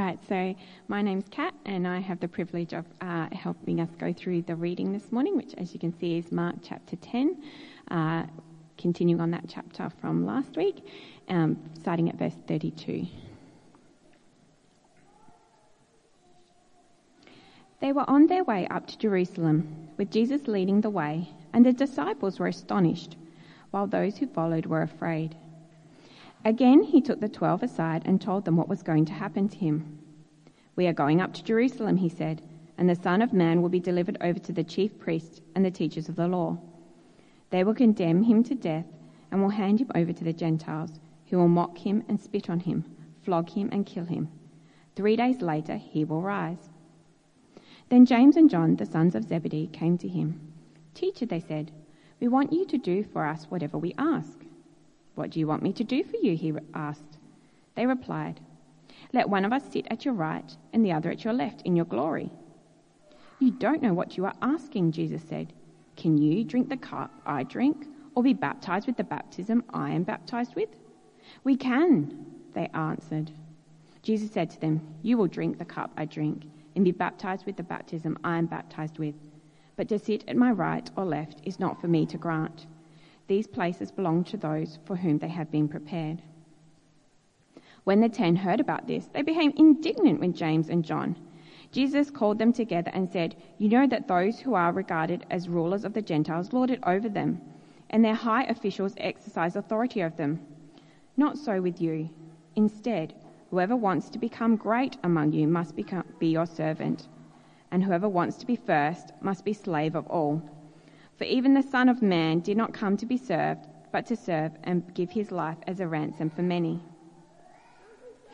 Right, so my name's Kat, and I have the privilege of uh, helping us go through the reading this morning, which, as you can see, is Mark chapter 10, uh, continuing on that chapter from last week, um, starting at verse 32. They were on their way up to Jerusalem, with Jesus leading the way, and the disciples were astonished, while those who followed were afraid. Again, he took the twelve aside and told them what was going to happen to him. We are going up to Jerusalem, he said, and the Son of Man will be delivered over to the chief priests and the teachers of the law. They will condemn him to death and will hand him over to the Gentiles, who will mock him and spit on him, flog him and kill him. Three days later, he will rise. Then James and John, the sons of Zebedee, came to him. Teacher, they said, we want you to do for us whatever we ask. What do you want me to do for you? He asked. They replied, Let one of us sit at your right and the other at your left in your glory. You don't know what you are asking, Jesus said. Can you drink the cup I drink, or be baptized with the baptism I am baptized with? We can, they answered. Jesus said to them, You will drink the cup I drink, and be baptized with the baptism I am baptized with. But to sit at my right or left is not for me to grant. These places belong to those for whom they have been prepared. When the ten heard about this, they became indignant with James and John. Jesus called them together and said, You know that those who are regarded as rulers of the Gentiles lord it over them, and their high officials exercise authority over them. Not so with you. Instead, whoever wants to become great among you must become, be your servant, and whoever wants to be first must be slave of all. For even the Son of Man did not come to be served, but to serve and give his life as a ransom for many.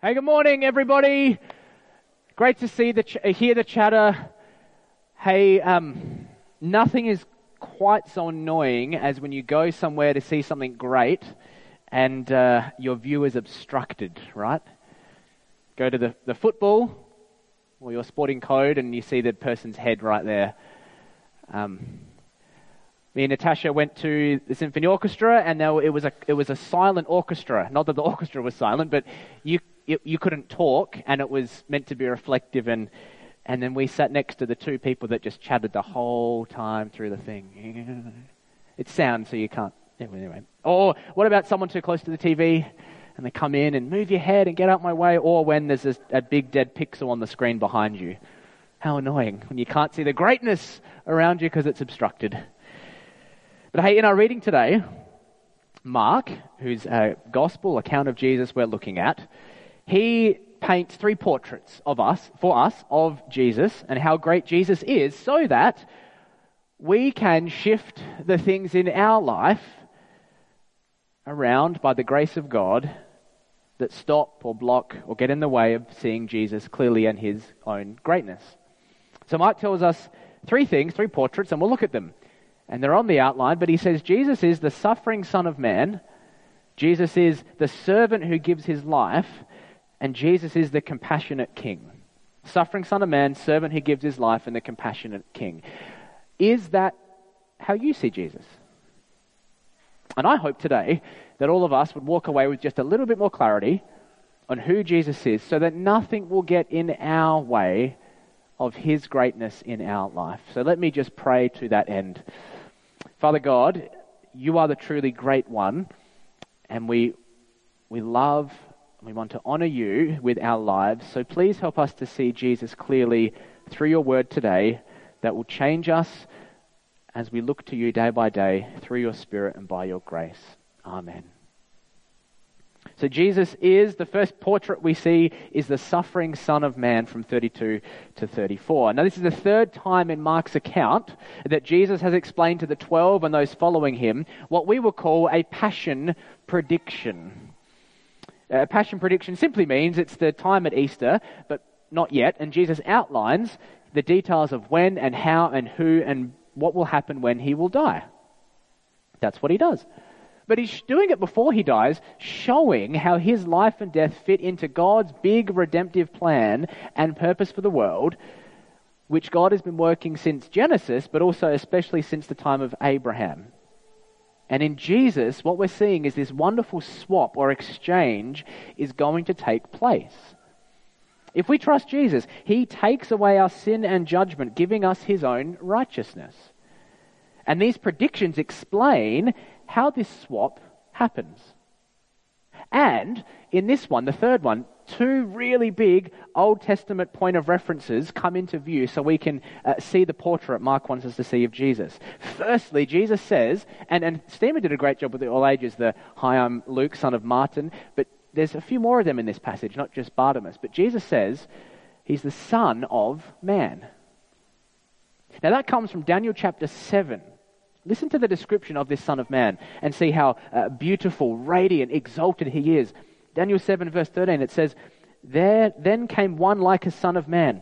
Hey, good morning, everybody. Great to see the ch- hear the chatter. Hey, um, nothing is quite so annoying as when you go somewhere to see something great and uh, your view is obstructed, right? Go to the, the football, or your sporting code and you see the person's head right there. Um, me and Natasha went to the symphony orchestra, and there, it was a it was a silent orchestra. Not that the orchestra was silent, but you you, you couldn't talk, and it was meant to be reflective. And and then we sat next to the two people that just chatted the whole time through the thing. It's sound, so you can't. Anyway. Or what about someone too close to the TV? and they come in and move your head and get out my way, or when there's a, a big dead pixel on the screen behind you. How annoying when you can't see the greatness around you because it's obstructed. But hey, in our reading today, Mark, whose a gospel account of Jesus we're looking at, he paints three portraits of us, for us, of Jesus and how great Jesus is, so that we can shift the things in our life around by the grace of God that stop or block or get in the way of seeing Jesus clearly and his own greatness. So Mark tells us three things, three portraits, and we'll look at them. And they're on the outline, but he says Jesus is the suffering Son of Man, Jesus is the servant who gives his life, and Jesus is the compassionate King. Suffering Son of Man, servant who gives his life, and the compassionate King. Is that how you see Jesus? And I hope today that all of us would walk away with just a little bit more clarity on who Jesus is so that nothing will get in our way of his greatness in our life. So let me just pray to that end. Father God, you are the truly great one, and we, we love We want to honor you with our lives. So please help us to see Jesus clearly through your word today that will change us as we look to you day by day through your Spirit and by your grace. Amen. So Jesus is, the first portrait we see is the suffering Son of Man from 32 to 34. Now, this is the third time in Mark's account that Jesus has explained to the 12 and those following him what we will call a passion prediction. A passion prediction simply means it's the time at Easter, but not yet, and Jesus outlines the details of when and how and who and what will happen when he will die. That's what he does. But he's doing it before he dies, showing how his life and death fit into God's big redemptive plan and purpose for the world, which God has been working since Genesis, but also especially since the time of Abraham. And in Jesus, what we're seeing is this wonderful swap or exchange is going to take place. If we trust Jesus, he takes away our sin and judgment, giving us his own righteousness. And these predictions explain how this swap happens. And in this one, the third one, two really big Old Testament point of references come into view so we can uh, see the portrait Mark wants us to see of Jesus. Firstly, Jesus says, and, and Stephen did a great job with the all ages, the Hi, I'm Luke, son of Martin, but there's a few more of them in this passage, not just Bartimaeus. But Jesus says he's the Son of Man. Now that comes from Daniel chapter 7. Listen to the description of this Son of Man and see how uh, beautiful, radiant, exalted he is. Daniel 7, verse 13, it says, There then came one like a Son of Man.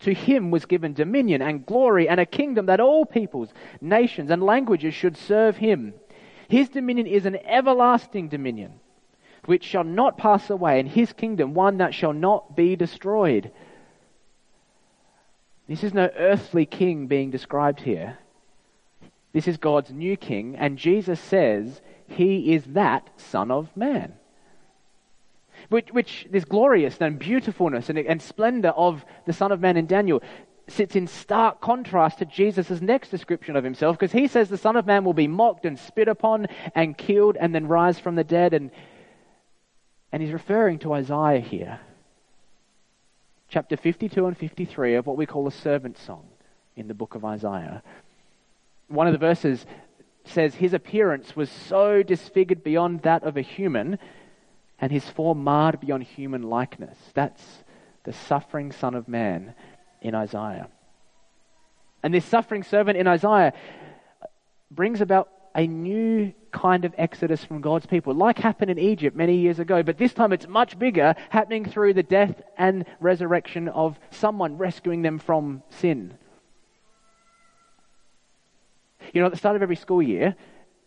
To him was given dominion and glory and a kingdom that all peoples, nations, and languages should serve him. His dominion is an everlasting dominion which shall not pass away, and his kingdom one that shall not be destroyed. This is no earthly king being described here. This is God's new king, and Jesus says he is that Son of Man. Which, which this glorious and beautifulness and, and splendor of the Son of Man in Daniel sits in stark contrast to Jesus' next description of himself, because he says the Son of Man will be mocked and spit upon and killed and then rise from the dead. And, and he's referring to Isaiah here. Chapter 52 and 53 of what we call a servant song in the book of Isaiah one of the verses says, His appearance was so disfigured beyond that of a human, and his form marred beyond human likeness. That's the suffering Son of Man in Isaiah. And this suffering servant in Isaiah brings about a new kind of exodus from God's people, like happened in Egypt many years ago, but this time it's much bigger, happening through the death and resurrection of someone rescuing them from sin. You know, at the start of every school year,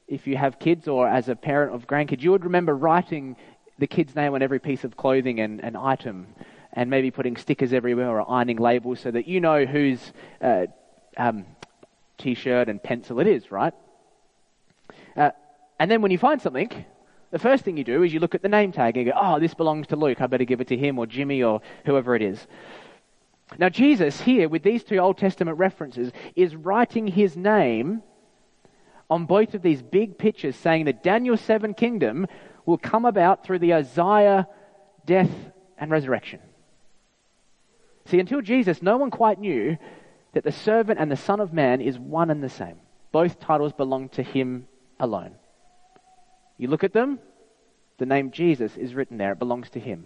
if you have kids or as a parent of grandkids, you would remember writing the kid's name on every piece of clothing and, and item and maybe putting stickers everywhere or ironing labels so that you know whose uh, um, t shirt and pencil it is, right? Uh, and then when you find something, the first thing you do is you look at the name tag and you go, oh, this belongs to Luke. I better give it to him or Jimmy or whoever it is. Now, Jesus here, with these two Old Testament references, is writing his name on both of these big pictures saying that Daniel's seven kingdom will come about through the Isaiah death and resurrection. See, until Jesus, no one quite knew that the servant and the Son of Man is one and the same. Both titles belong to him alone. You look at them, the name Jesus is written there, it belongs to him.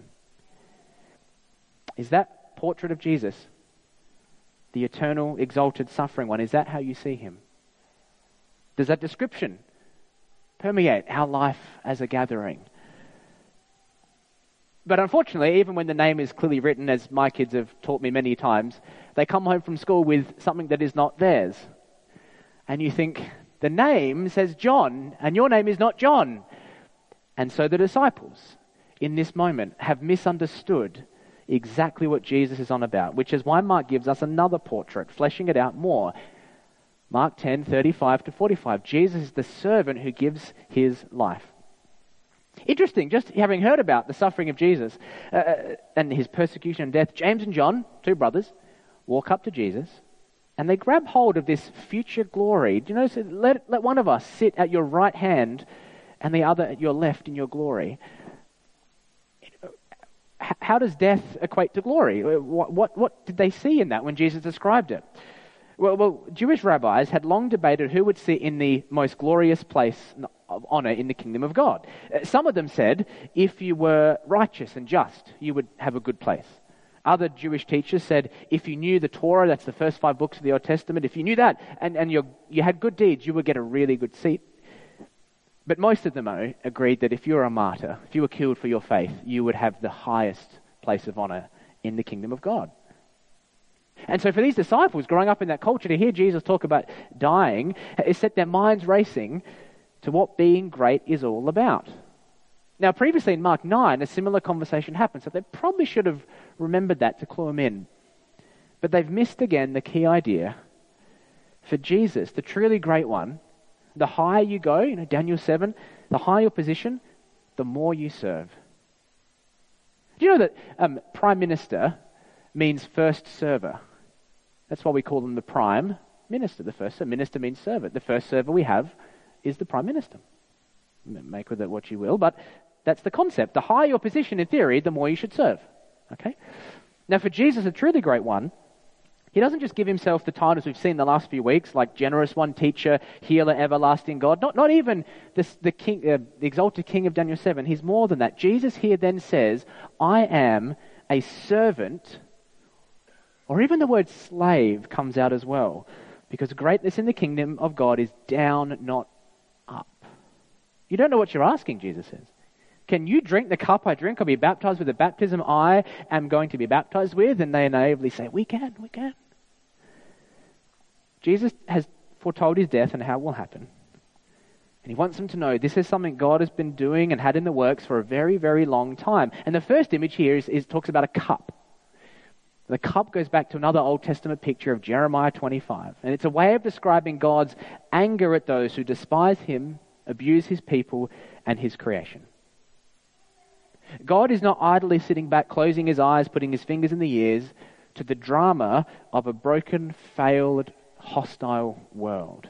Is that portrait of Jesus, the eternal, exalted, suffering one, is that how you see him? Does that description permeate our life as a gathering? But unfortunately, even when the name is clearly written, as my kids have taught me many times, they come home from school with something that is not theirs. And you think, the name says John, and your name is not John. And so the disciples, in this moment, have misunderstood exactly what Jesus is on about, which is why Mark gives us another portrait, fleshing it out more. Mark 10, 35 to 45. Jesus is the servant who gives his life. Interesting, just having heard about the suffering of Jesus uh, uh, and his persecution and death, James and John, two brothers, walk up to Jesus and they grab hold of this future glory. Do you know, let, let one of us sit at your right hand and the other at your left in your glory. how does death equate to glory? What, what, what did they see in that when Jesus described it? Well, well, Jewish rabbis had long debated who would sit in the most glorious place of honor in the kingdom of God. Uh, some of them said if you were righteous and just, you would have a good place. Other Jewish teachers said if you knew the Torah, that's the first five books of the Old Testament, if you knew that and, and you had good deeds, you would get a really good seat. But most of them agreed that if you were a martyr, if you were killed for your faith, you would have the highest place of honor in the kingdom of God. And so for these disciples growing up in that culture to hear Jesus talk about dying, it set their minds racing to what being great is all about. Now, previously in Mark 9, a similar conversation happened, so they probably should have remembered that to clue them in. But they've missed again the key idea. For Jesus, the truly great one, the higher you go, you know, Daniel 7, the higher your position, the more you serve. Do you know that um, Prime Minister means first server? That's why we call them the Prime Minister. The first minister means servant. The first server we have is the Prime Minister. Make with it what you will, but that's the concept. The higher your position in theory, the more you should serve. Okay? Now, for Jesus, a truly great one, he doesn't just give himself the titles we've seen the last few weeks, like generous one, teacher, healer, everlasting God. Not, not even this, the, king, uh, the exalted king of Daniel 7. He's more than that. Jesus here then says, I am a servant, or even the word slave comes out as well, because greatness in the kingdom of God is down, not up. You don't know what you're asking, Jesus says. Can you drink the cup I drink or be baptized with the baptism I am going to be baptized with? And they naively say, We can, we can. Jesus has foretold his death and how it will happen. And he wants them to know this is something God has been doing and had in the works for a very, very long time. And the first image here is, is talks about a cup. The cup goes back to another Old Testament picture of Jeremiah 25. And it's a way of describing God's anger at those who despise him, abuse his people, and his creation. God is not idly sitting back, closing his eyes, putting his fingers in the ears to the drama of a broken, failed, hostile world.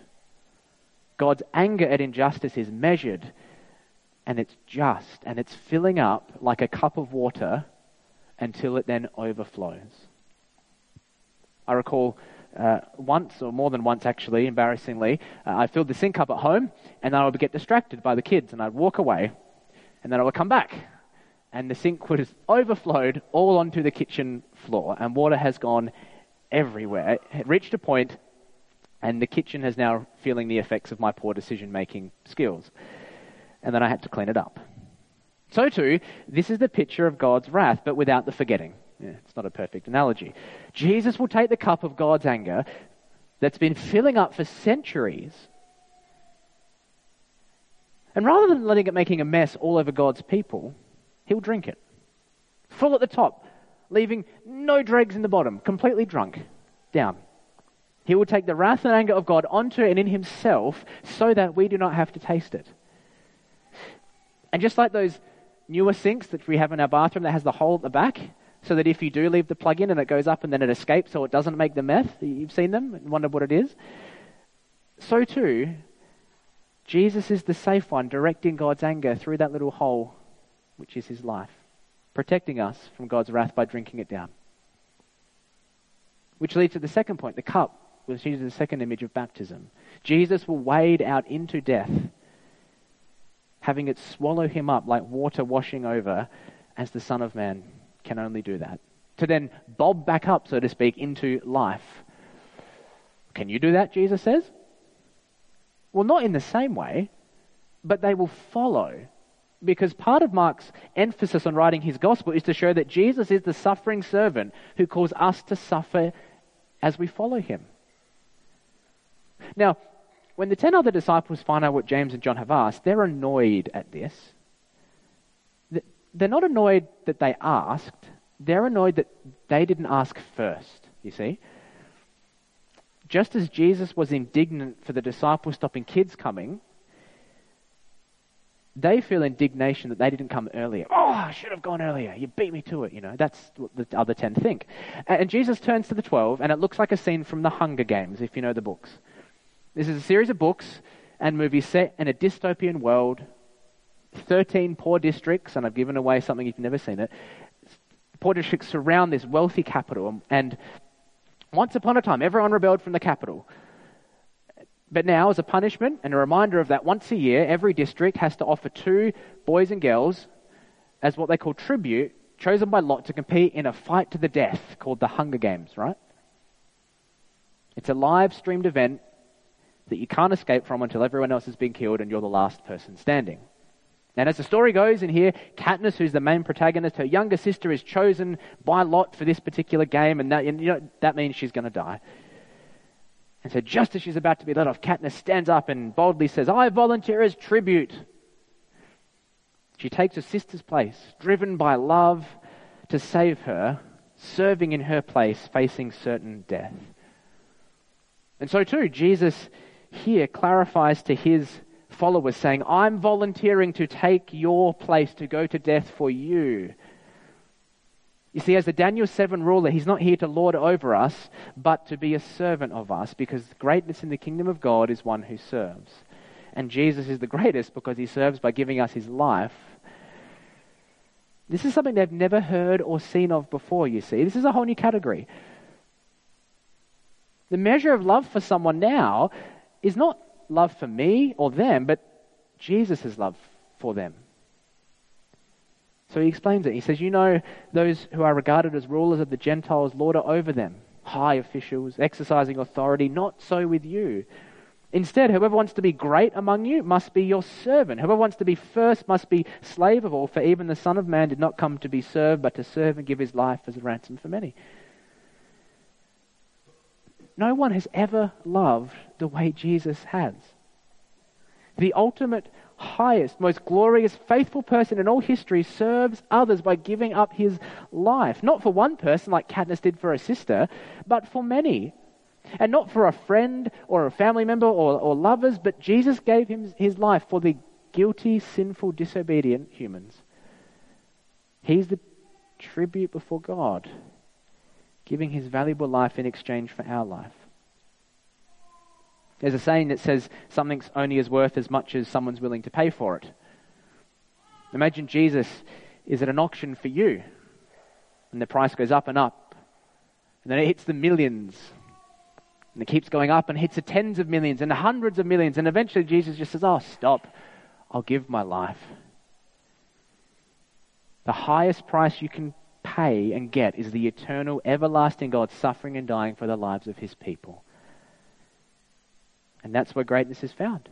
God's anger at injustice is measured and it's just and it's filling up like a cup of water until it then overflows. I recall uh, once, or more than once actually, embarrassingly, uh, I filled the sink up at home and then I would get distracted by the kids and I'd walk away and then I would come back and the sink would have overflowed all onto the kitchen floor and water has gone everywhere. It reached a point and the kitchen is now feeling the effects of my poor decision making skills. And then I had to clean it up. So, too, this is the picture of God's wrath, but without the forgetting. Yeah, it's not a perfect analogy. Jesus will take the cup of God's anger that's been filling up for centuries, and rather than letting it making a mess all over God's people, he'll drink it. Full at the top, leaving no dregs in the bottom, completely drunk, down. He will take the wrath and anger of God onto and in himself so that we do not have to taste it. And just like those newer sinks that we have in our bathroom that has the hole at the back, so that if you do leave the plug in and it goes up and then it escapes so it doesn't make the meth, you've seen them and wondered what it is. So too, Jesus is the safe one directing God's anger through that little hole, which is his life, protecting us from God's wrath by drinking it down. Which leads to the second point the cup used as a second image of baptism. Jesus will wade out into death, having it swallow him up like water washing over, as the Son of Man can only do that. To then bob back up, so to speak, into life. Can you do that, Jesus says? Well, not in the same way, but they will follow. Because part of Mark's emphasis on writing his gospel is to show that Jesus is the suffering servant who calls us to suffer as we follow him. Now, when the ten other disciples find out what James and John have asked, they're annoyed at this. They're not annoyed that they asked, they're annoyed that they didn't ask first, you see. Just as Jesus was indignant for the disciples stopping kids coming, they feel indignation that they didn't come earlier. Oh, I should have gone earlier. You beat me to it, you know. That's what the other ten think. And Jesus turns to the twelve, and it looks like a scene from the Hunger Games, if you know the books. This is a series of books and movies set in a dystopian world, 13 poor districts, and I've given away something if you've never seen it. Poor districts surround this wealthy capital. And once upon a time, everyone rebelled from the capital. But now, as a punishment and a reminder of that, once a year, every district has to offer two boys and girls as what they call tribute, chosen by lot to compete in a fight to the death called the Hunger Games, right? It's a live streamed event that you can't escape from until everyone else has been killed and you're the last person standing. And as the story goes in here, Katniss, who's the main protagonist, her younger sister is chosen by lot for this particular game, and that, you know, that means she's going to die. And so, just as she's about to be let off, Katniss stands up and boldly says, I volunteer as tribute. She takes her sister's place, driven by love to save her, serving in her place, facing certain death. And so, too, Jesus here clarifies to his followers, saying, I'm volunteering to take your place to go to death for you. You see, as the Daniel 7 ruler, he's not here to lord over us, but to be a servant of us, because greatness in the kingdom of God is one who serves. And Jesus is the greatest because he serves by giving us his life. This is something they've never heard or seen of before, you see. This is a whole new category. The measure of love for someone now is not love for me or them, but Jesus' love for them. So he explains it. He says, You know, those who are regarded as rulers of the Gentiles lord over them, high officials, exercising authority. Not so with you. Instead, whoever wants to be great among you must be your servant. Whoever wants to be first must be slave of all, for even the Son of Man did not come to be served, but to serve and give his life as a ransom for many. No one has ever loved the way Jesus has. The ultimate, highest, most glorious, faithful person in all history serves others by giving up his life. Not for one person like Katniss did for her sister, but for many. And not for a friend or a family member or, or lovers, but Jesus gave him his life for the guilty, sinful, disobedient humans. He's the tribute before God giving his valuable life in exchange for our life. There's a saying that says something's only as worth as much as someone's willing to pay for it. Imagine Jesus is at an auction for you, and the price goes up and up, and then it hits the millions, and it keeps going up and hits the tens of millions and the hundreds of millions, and eventually Jesus just says, Oh, stop, I'll give my life. The highest price you can pay and get is the eternal, everlasting God suffering and dying for the lives of his people. And that's where greatness is found.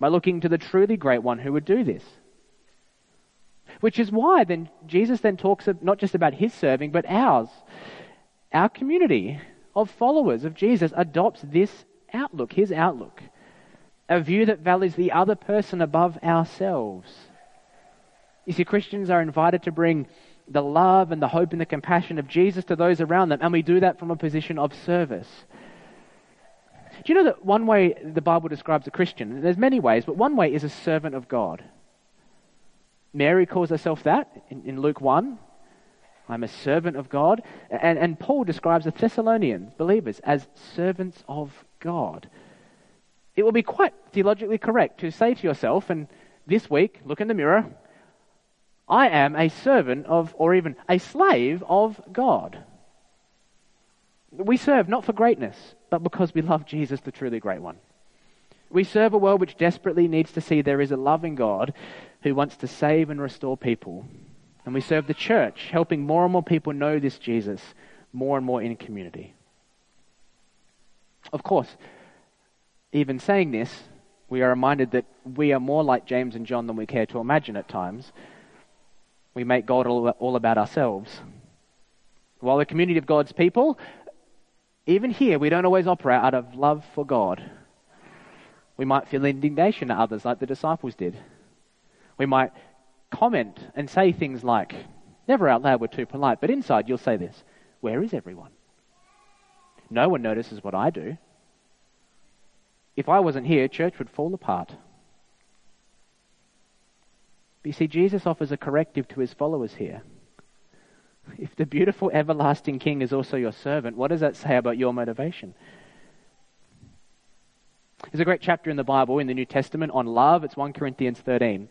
By looking to the truly great one who would do this. Which is why then Jesus then talks not just about his serving, but ours. Our community of followers of Jesus adopts this outlook, his outlook. A view that values the other person above ourselves. You see, Christians are invited to bring the love and the hope and the compassion of Jesus to those around them, and we do that from a position of service. Do you know that one way the Bible describes a Christian, there's many ways, but one way is a servant of God. Mary calls herself that in, in Luke 1. I'm a servant of God. And, and Paul describes the Thessalonians, believers, as servants of God. It will be quite theologically correct to say to yourself, and this week, look in the mirror, I am a servant of, or even a slave of God. We serve not for greatness, but because we love Jesus, the truly great one. We serve a world which desperately needs to see there is a loving God who wants to save and restore people. And we serve the church, helping more and more people know this Jesus more and more in community. Of course, even saying this, we are reminded that we are more like James and John than we care to imagine at times we make God all, about ourselves. While the community of God's people, even here, we don't always operate out of love for God. We might feel indignation at others like the disciples did. We might comment and say things like, never out loud, we're too polite, but inside you'll say this Where is everyone? No one notices what I do. If I wasn't here, church would fall apart. But you see, Jesus offers a corrective to his followers here. If the beautiful, everlasting King is also your servant, what does that say about your motivation? There's a great chapter in the Bible, in the New Testament, on love. It's 1 Corinthians 13.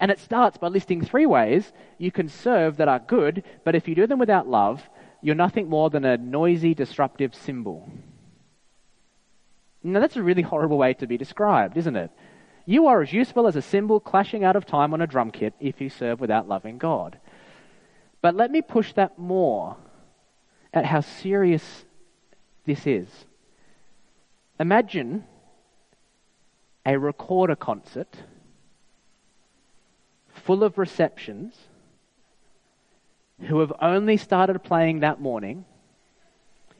And it starts by listing three ways you can serve that are good, but if you do them without love, you're nothing more than a noisy, disruptive cymbal. Now, that's a really horrible way to be described, isn't it? You are as useful as a cymbal clashing out of time on a drum kit if you serve without loving God. But let me push that more at how serious this is. Imagine a recorder concert full of receptions who have only started playing that morning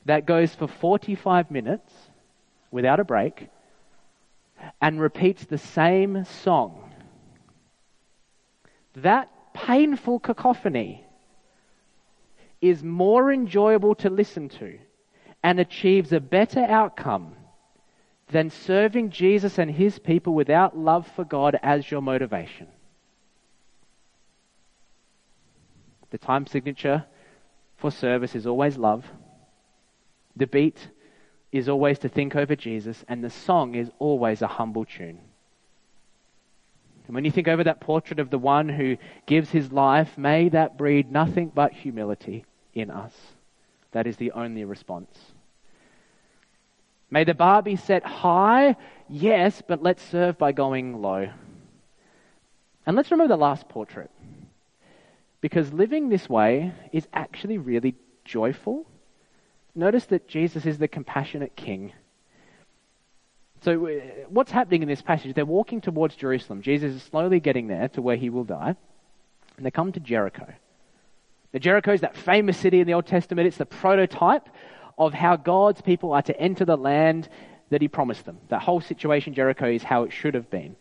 that goes for 45 minutes without a break and repeats the same song. That painful cacophony is more enjoyable to listen to and achieves a better outcome than serving Jesus and his people without love for God as your motivation. The time signature for service is always love. The beat is always to think over Jesus, and the song is always a humble tune. And when you think over that portrait of the one who gives his life, may that breed nothing but humility in us. That is the only response. May the bar be set high, yes, but let's serve by going low. And let's remember the last portrait. Because living this way is actually really joyful. Notice that Jesus is the compassionate king. So, uh, what's happening in this passage? They're walking towards Jerusalem. Jesus is slowly getting there to where he will die. And they come to Jericho. Now, Jericho is that famous city in the Old Testament. It's the prototype of how God's people are to enter the land that he promised them. That whole situation, Jericho, is how it should have been.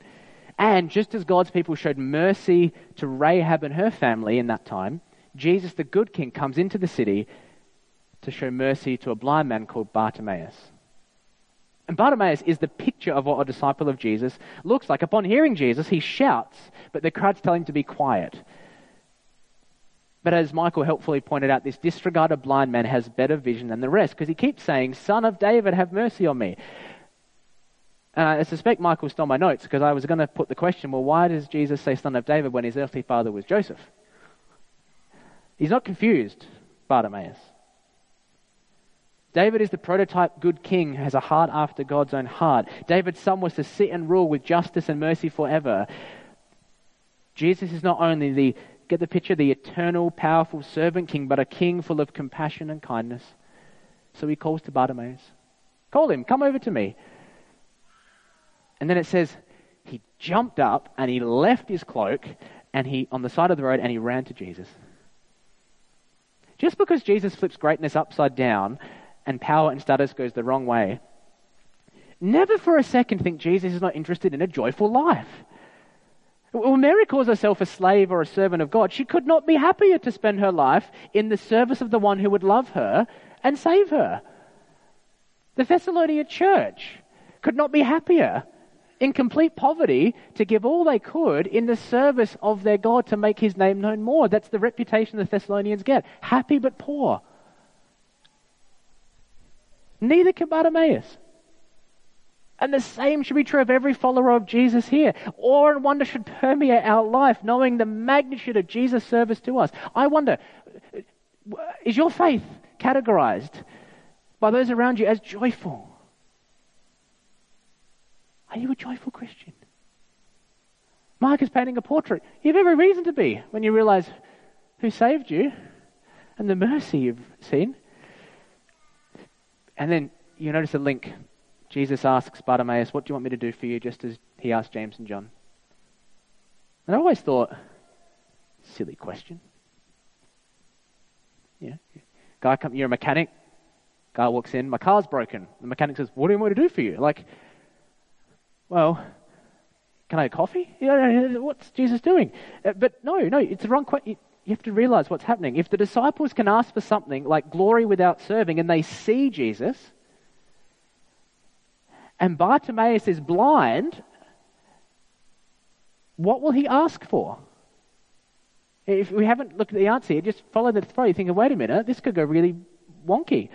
And just as God's people showed mercy to Rahab and her family in that time, Jesus, the good king, comes into the city to show mercy to a blind man called Bartimaeus. And Bartimaeus is the picture of what a disciple of Jesus looks like. Upon hearing Jesus, he shouts, but the crowds tell him to be quiet. But as Michael helpfully pointed out, this disregarded blind man has better vision than the rest because he keeps saying, Son of David, have mercy on me. And I suspect Michael stole my notes because I was going to put the question well, why does Jesus say son of David when his earthly father was Joseph? He's not confused, Bartimaeus. David is the prototype good king, who has a heart after God's own heart. David's son was to sit and rule with justice and mercy forever. Jesus is not only the, get the picture, the eternal, powerful servant king, but a king full of compassion and kindness. So he calls to Bartimaeus. Call him, come over to me. And then it says, he jumped up and he left his cloak and he on the side of the road and he ran to Jesus. Just because Jesus flips greatness upside down and power and status goes the wrong way, never for a second think Jesus is not interested in a joyful life. When Mary calls herself a slave or a servant of God, she could not be happier to spend her life in the service of the one who would love her and save her. The Thessalonian church could not be happier in complete poverty to give all they could in the service of their God to make his name known more. That's the reputation the Thessalonians get. Happy but poor. Neither can Bartimaeus. And the same should be true of every follower of Jesus here. Awe and wonder should permeate our life, knowing the magnitude of Jesus' service to us. I wonder, is your faith categorized by those around you as joyful? Are you a joyful Christian? Mark is painting a portrait. You have every reason to be when you realize who saved you and the mercy you've seen. And then you notice a link. Jesus asks Bartimaeus, What do you want me to do for you? just as he asked James and John. And I always thought, silly question. Yeah. Guy come you're a mechanic. Guy walks in, my car's broken. The mechanic says, What do you want me to do for you? Like well, can I have coffee? What's Jesus doing? Uh, but no, no, it's the wrong question. You have to realize what's happening. If the disciples can ask for something like glory without serving and they see Jesus, and Bartimaeus is blind, what will he ask for? If we haven't looked at the answer here, just follow the thread. You think, wait a minute, this could go really wonky.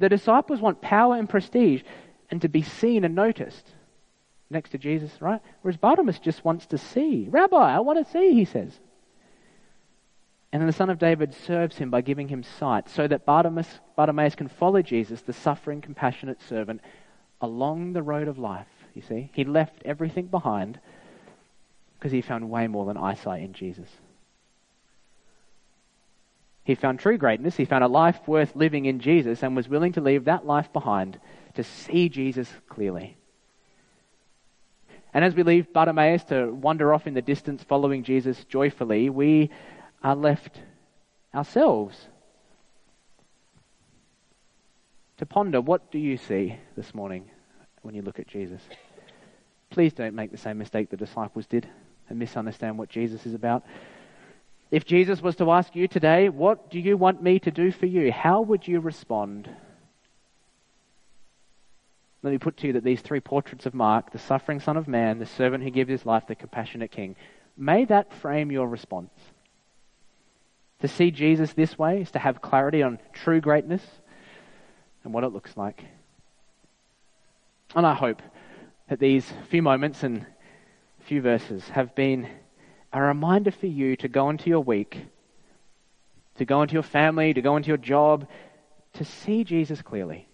The disciples want power and prestige and to be seen and noticed. next to Jesus, right? Whereas Bartimaeus just wants to see. Rabbi, I want to see, he says. And the Son of David serves him by giving him sight so that Bartimaeus, Bartimaeus can follow Jesus, the suffering, compassionate servant, along the road of life. You see? He left everything behind because he found way more than eyesight in Jesus. He found true greatness. He found a life worth living in Jesus and was willing to leave that life behind to see Jesus clearly. And as we leave Bartimaeus to wander off in the distance following Jesus joyfully, we are left ourselves to ponder what do you see this morning when you look at Jesus? Please don't make the same mistake the disciples did and misunderstand what Jesus is about. If Jesus was to ask you today, What do you want me to do for you? How would you respond? Let me put to you that these three portraits of Mark, the suffering Son of Man, the servant who gives his life, the compassionate King, may that frame your response. To see Jesus this way is to have clarity on true greatness and what it looks like. And I hope that these few moments and few verses have been a reminder for you to go into your week, to go into your family, to go into your job, to see Jesus clearly.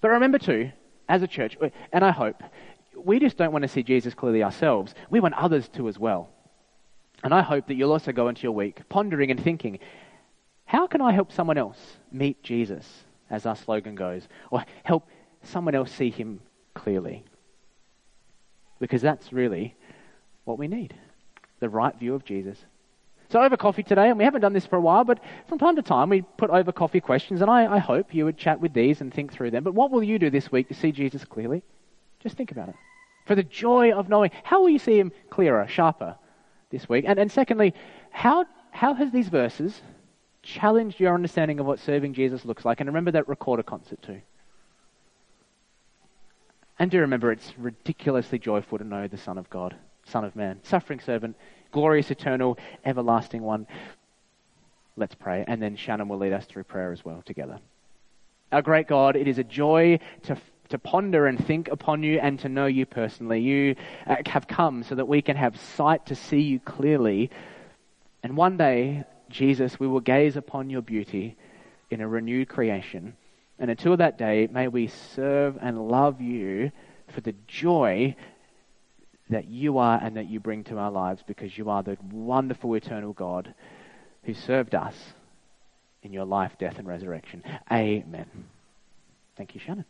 But remember, too, as a church, and I hope, we just don't want to see Jesus clearly ourselves. We want others to as well. And I hope that you'll also go into your week pondering and thinking, how can I help someone else meet Jesus, as our slogan goes, or help someone else see him clearly? Because that's really what we need the right view of Jesus. So, over coffee today, and we haven't done this for a while, but from time to time we put over coffee questions, and I, I hope you would chat with these and think through them. But what will you do this week to see Jesus clearly? Just think about it. For the joy of knowing, how will you see him clearer, sharper? This week? And, and secondly, how, how has these verses challenged your understanding of what serving Jesus looks like? And remember that recorder concert too. And do remember it's ridiculously joyful to know the Son of God, Son of Man, suffering servant, glorious, eternal, everlasting one. Let's pray, and then Shannon will lead us through prayer as well together. Our great God, it is a joy to to ponder and think upon you and to know you personally. You uh, have come so that we can have sight to see you clearly. And one day, Jesus, we will gaze upon your beauty in a renewed creation. And until that day, may we serve and love you for the joy that you are and that you bring to our lives because you are the wonderful eternal God who served us in your life, death, and resurrection. Amen. Thank you, Shannon.